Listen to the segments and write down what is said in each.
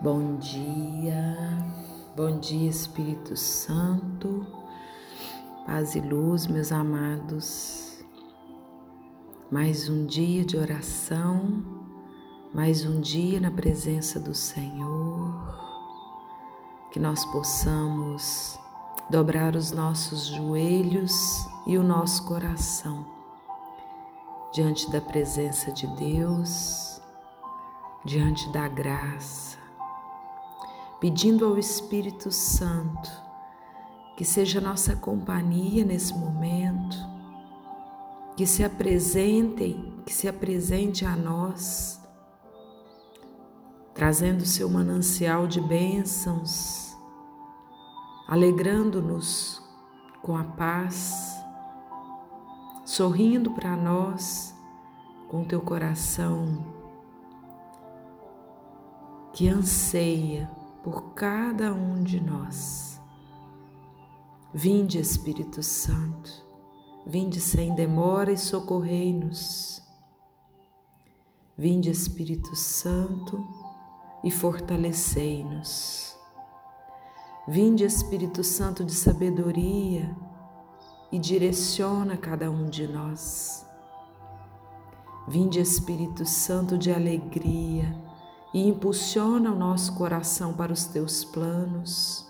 Bom dia, bom dia Espírito Santo, paz e luz, meus amados. Mais um dia de oração, mais um dia na presença do Senhor, que nós possamos dobrar os nossos joelhos e o nosso coração diante da presença de Deus, diante da graça pedindo ao Espírito Santo que seja nossa companhia nesse momento, que se apresentem, que se apresente a nós, trazendo seu manancial de bênçãos, alegrando-nos com a paz, sorrindo para nós com teu coração que anseia por cada um de nós. Vinde, Espírito Santo, vinde sem demora e socorrei-nos. Vinde, Espírito Santo, e fortalecei-nos. Vinde, Espírito Santo de sabedoria, e direciona cada um de nós. Vinde, Espírito Santo de alegria, e impulsiona o nosso coração para os teus planos.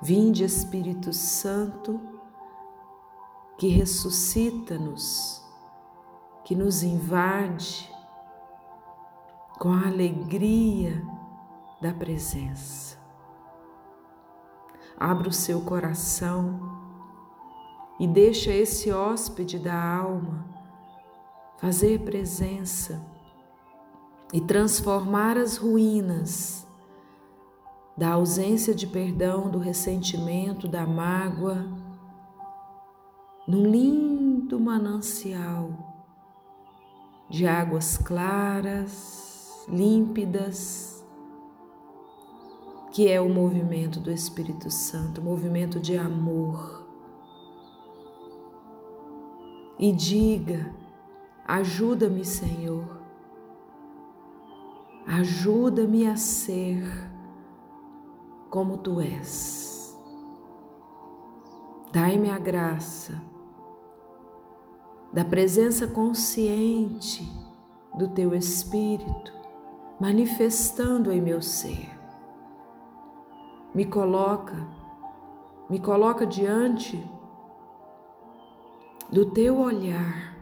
Vinde, Espírito Santo, que ressuscita-nos, que nos invade com a alegria da presença. Abra o seu coração e deixa esse hóspede da alma fazer presença e transformar as ruínas da ausência de perdão, do ressentimento, da mágoa, num lindo manancial de águas claras, límpidas, que é o movimento do Espírito Santo, movimento de amor. E diga: ajuda-me, Senhor, Ajuda-me a ser como tu és. Dai-me a graça da presença consciente do teu Espírito manifestando em meu ser. Me coloca, me coloca diante do teu olhar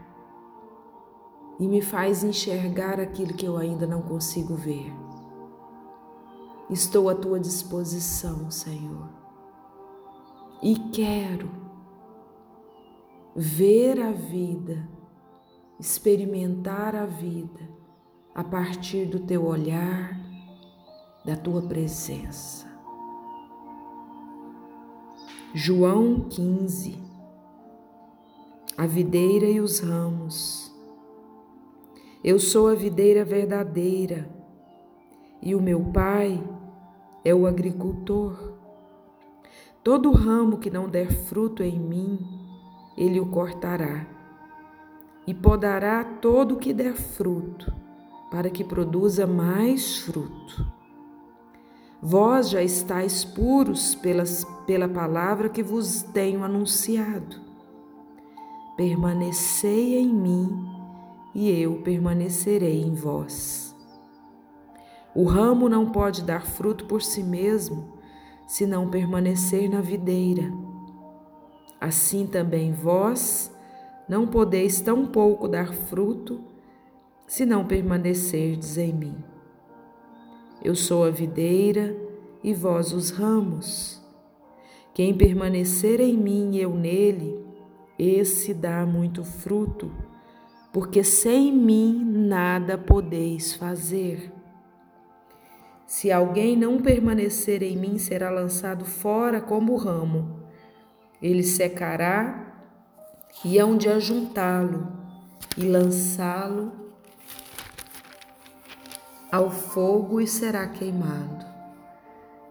e me faz enxergar aquilo que eu ainda não consigo ver. Estou à tua disposição, Senhor, e quero ver a vida, experimentar a vida a partir do teu olhar, da tua presença. João 15 A videira e os ramos. Eu sou a videira verdadeira e o meu pai é o agricultor. Todo ramo que não der fruto em mim, ele o cortará, e podará todo o que der fruto, para que produza mais fruto. Vós já estáis puros pelas, pela palavra que vos tenho anunciado. Permanecei em mim e eu permanecerei em vós. O ramo não pode dar fruto por si mesmo, se não permanecer na videira. Assim também vós não podeis tão pouco dar fruto, se não permanecerdes em mim. Eu sou a videira e vós os ramos. Quem permanecer em mim e eu nele, esse dá muito fruto porque sem mim nada podeis fazer. Se alguém não permanecer em mim, será lançado fora como ramo. Ele secará e hão de ajuntá-lo e lançá-lo ao fogo e será queimado.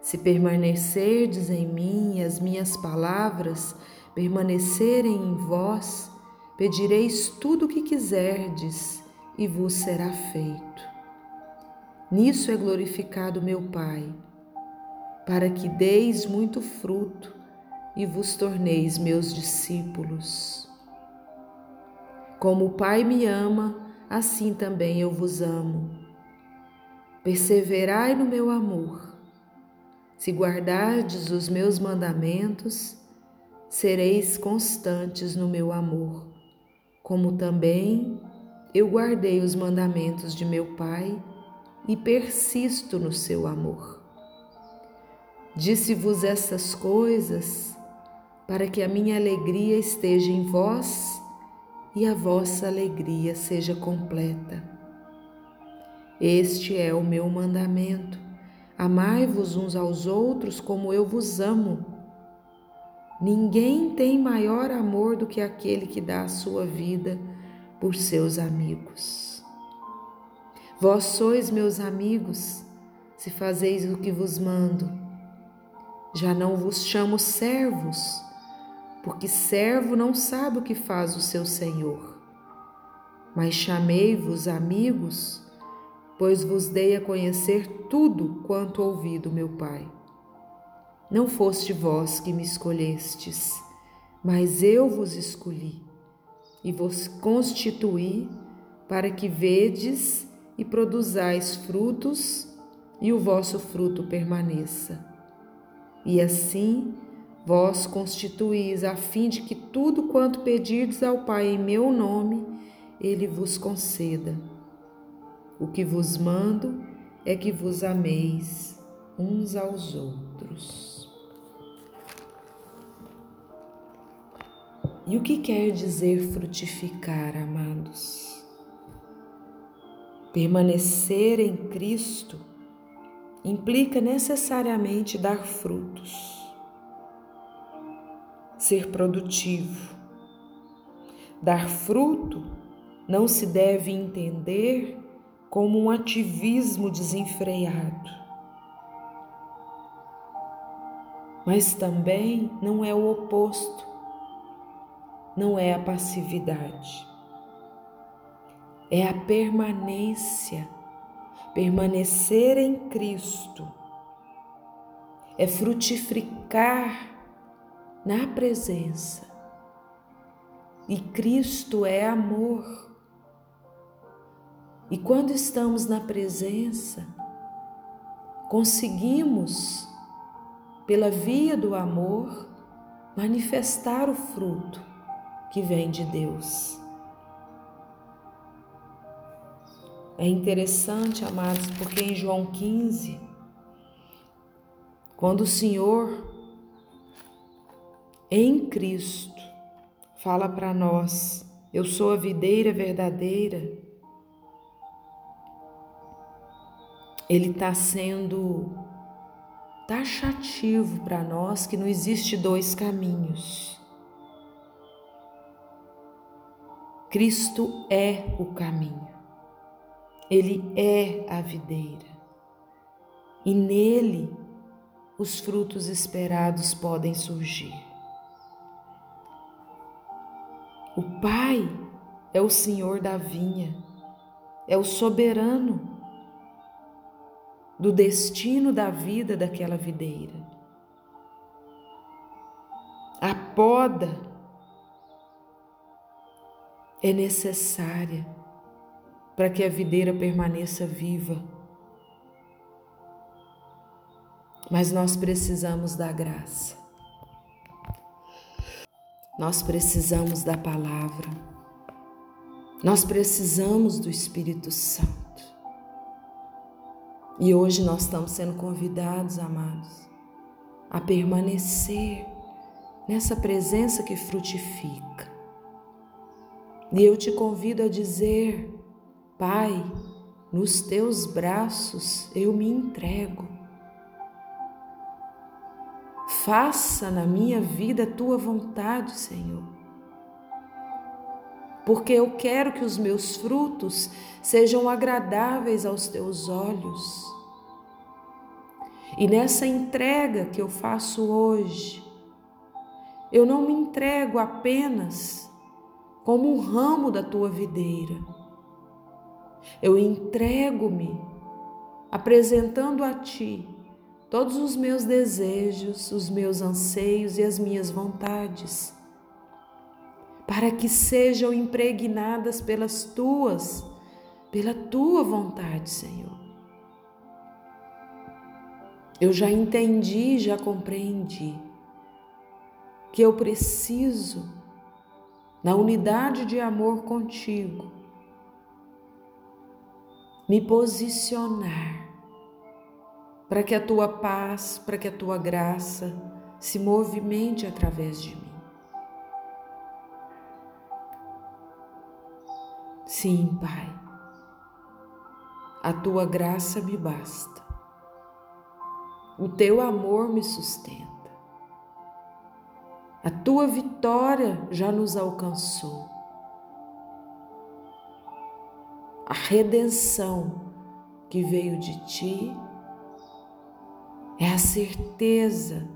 Se permanecerdes em mim e as minhas palavras permanecerem em vós, Pedireis tudo o que quiserdes e vos será feito. Nisso é glorificado meu Pai, para que deis muito fruto e vos torneis meus discípulos. Como o Pai me ama, assim também eu vos amo. Perseverai no meu amor. Se guardardes os meus mandamentos, sereis constantes no meu amor, como também eu guardei os mandamentos de meu Pai e persisto no seu amor. Disse-vos essas coisas para que a minha alegria esteja em vós e a vossa alegria seja completa. Este é o meu mandamento: amai-vos uns aos outros como eu vos amo. Ninguém tem maior amor do que aquele que dá a sua vida por seus amigos. Vós sois meus amigos, se fazeis o que vos mando. Já não vos chamo servos, porque servo não sabe o que faz o seu senhor. Mas chamei-vos amigos, pois vos dei a conhecer tudo quanto ouvi do meu Pai. Não foste vós que me escolhestes, mas eu vos escolhi e vos constituí para que vedes e produzais frutos e o vosso fruto permaneça. E assim Vós constituís a fim de que tudo quanto pedirdes ao Pai em meu nome, ele vos conceda. O que vos mando é que vos ameis uns aos outros. E o que quer dizer frutificar, amados? Permanecer em Cristo implica necessariamente dar frutos ser produtivo. Dar fruto não se deve entender como um ativismo desenfreado, mas também não é o oposto, não é a passividade, é a permanência, permanecer em Cristo, é frutificar na presença. E Cristo é amor. E quando estamos na presença, conseguimos, pela via do amor, manifestar o fruto que vem de Deus. É interessante, amados, porque em João 15, quando o Senhor em Cristo. Fala para nós: eu sou a videira verdadeira. Ele está sendo taxativo para nós que não existe dois caminhos. Cristo é o caminho. Ele é a videira. E nele os frutos esperados podem surgir. O Pai é o Senhor da vinha, é o soberano do destino da vida daquela videira. A poda é necessária para que a videira permaneça viva. Mas nós precisamos da graça. Nós precisamos da palavra. Nós precisamos do Espírito Santo. E hoje nós estamos sendo convidados, amados, a permanecer nessa presença que frutifica. E eu te convido a dizer: Pai, nos teus braços eu me entrego. Faça na minha vida a tua vontade, Senhor. Porque eu quero que os meus frutos sejam agradáveis aos teus olhos. E nessa entrega que eu faço hoje, eu não me entrego apenas como um ramo da tua videira. Eu entrego-me apresentando a Ti todos os meus desejos, os meus anseios e as minhas vontades, para que sejam impregnadas pelas Tuas, pela Tua vontade, Senhor. Eu já entendi, já compreendi que eu preciso, na unidade de amor contigo, me posicionar para que a tua paz, para que a tua graça se movimente através de mim. Sim, Pai, a tua graça me basta, o teu amor me sustenta. A tua vitória já nos alcançou. A redenção que veio de ti é a certeza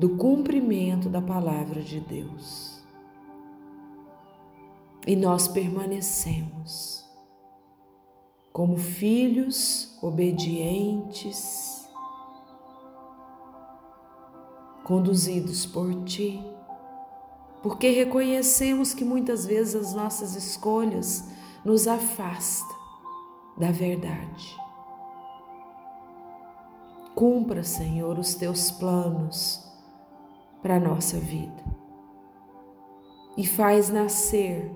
do cumprimento da palavra de Deus. E nós permanecemos como filhos obedientes conduzidos por Ti, porque reconhecemos que muitas vezes as nossas escolhas nos afastam da verdade. Cumpra, Senhor, os Teus planos para a nossa vida. E faz nascer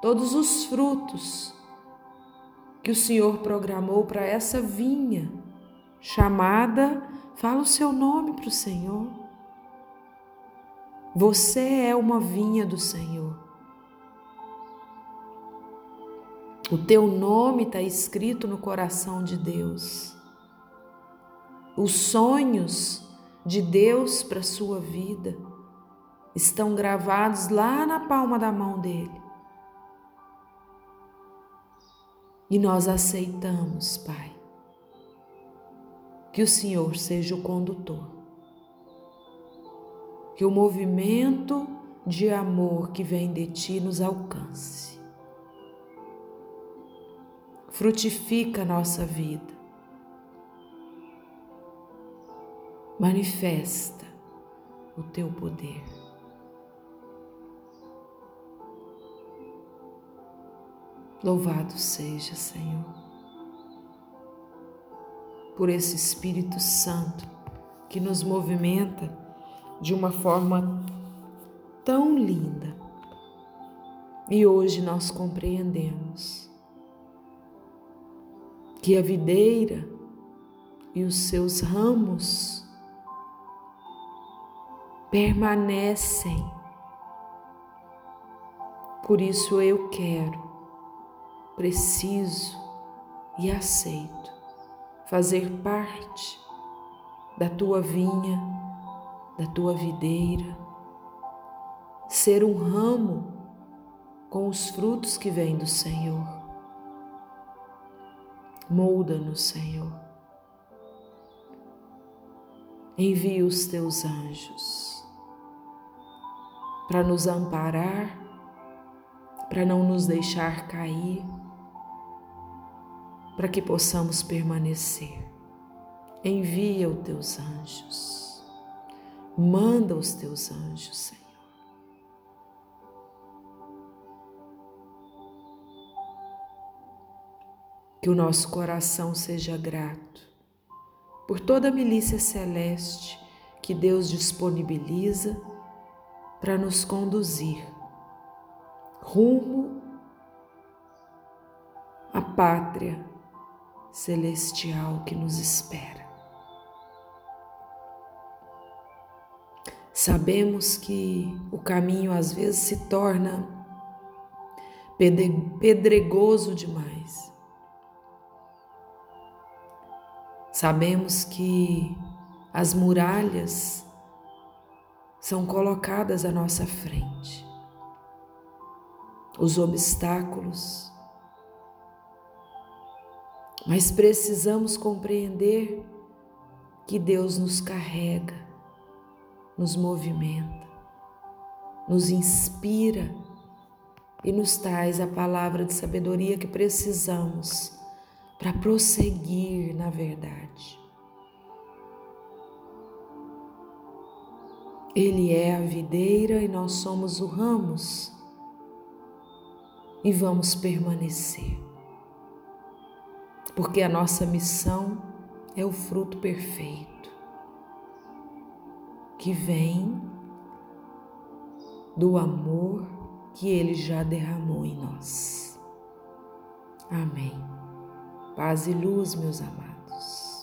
todos os frutos que o Senhor programou para essa vinha chamada, fala o seu nome para o Senhor você é uma vinha do Senhor. O teu nome está escrito no coração de Deus. Os sonhos de Deus para a sua vida estão gravados lá na palma da mão dele. E nós aceitamos, Pai, que o Senhor seja o condutor que o movimento de amor que vem de ti nos alcance. Frutifica a nossa vida. Manifesta o teu poder. Louvado seja, Senhor, por esse Espírito Santo que nos movimenta de uma forma tão linda. E hoje nós compreendemos que a videira e os seus ramos permanecem. Por isso eu quero, preciso e aceito fazer parte da tua vinha da tua videira, ser um ramo com os frutos que vêm do Senhor. Molda-nos, Senhor. Envia os teus anjos para nos amparar, para não nos deixar cair, para que possamos permanecer. Envia os teus anjos. Manda os teus anjos, Senhor. Que o nosso coração seja grato por toda a milícia celeste que Deus disponibiliza para nos conduzir rumo à pátria celestial que nos espera. Sabemos que o caminho às vezes se torna pedregoso demais. Sabemos que as muralhas são colocadas à nossa frente, os obstáculos, mas precisamos compreender que Deus nos carrega nos movimenta, nos inspira e nos traz a palavra de sabedoria que precisamos para prosseguir na verdade. Ele é a videira e nós somos o ramos, e vamos permanecer, porque a nossa missão é o fruto perfeito que vem do amor que Ele já derramou em nós. Amém. Paz e luz, meus amados.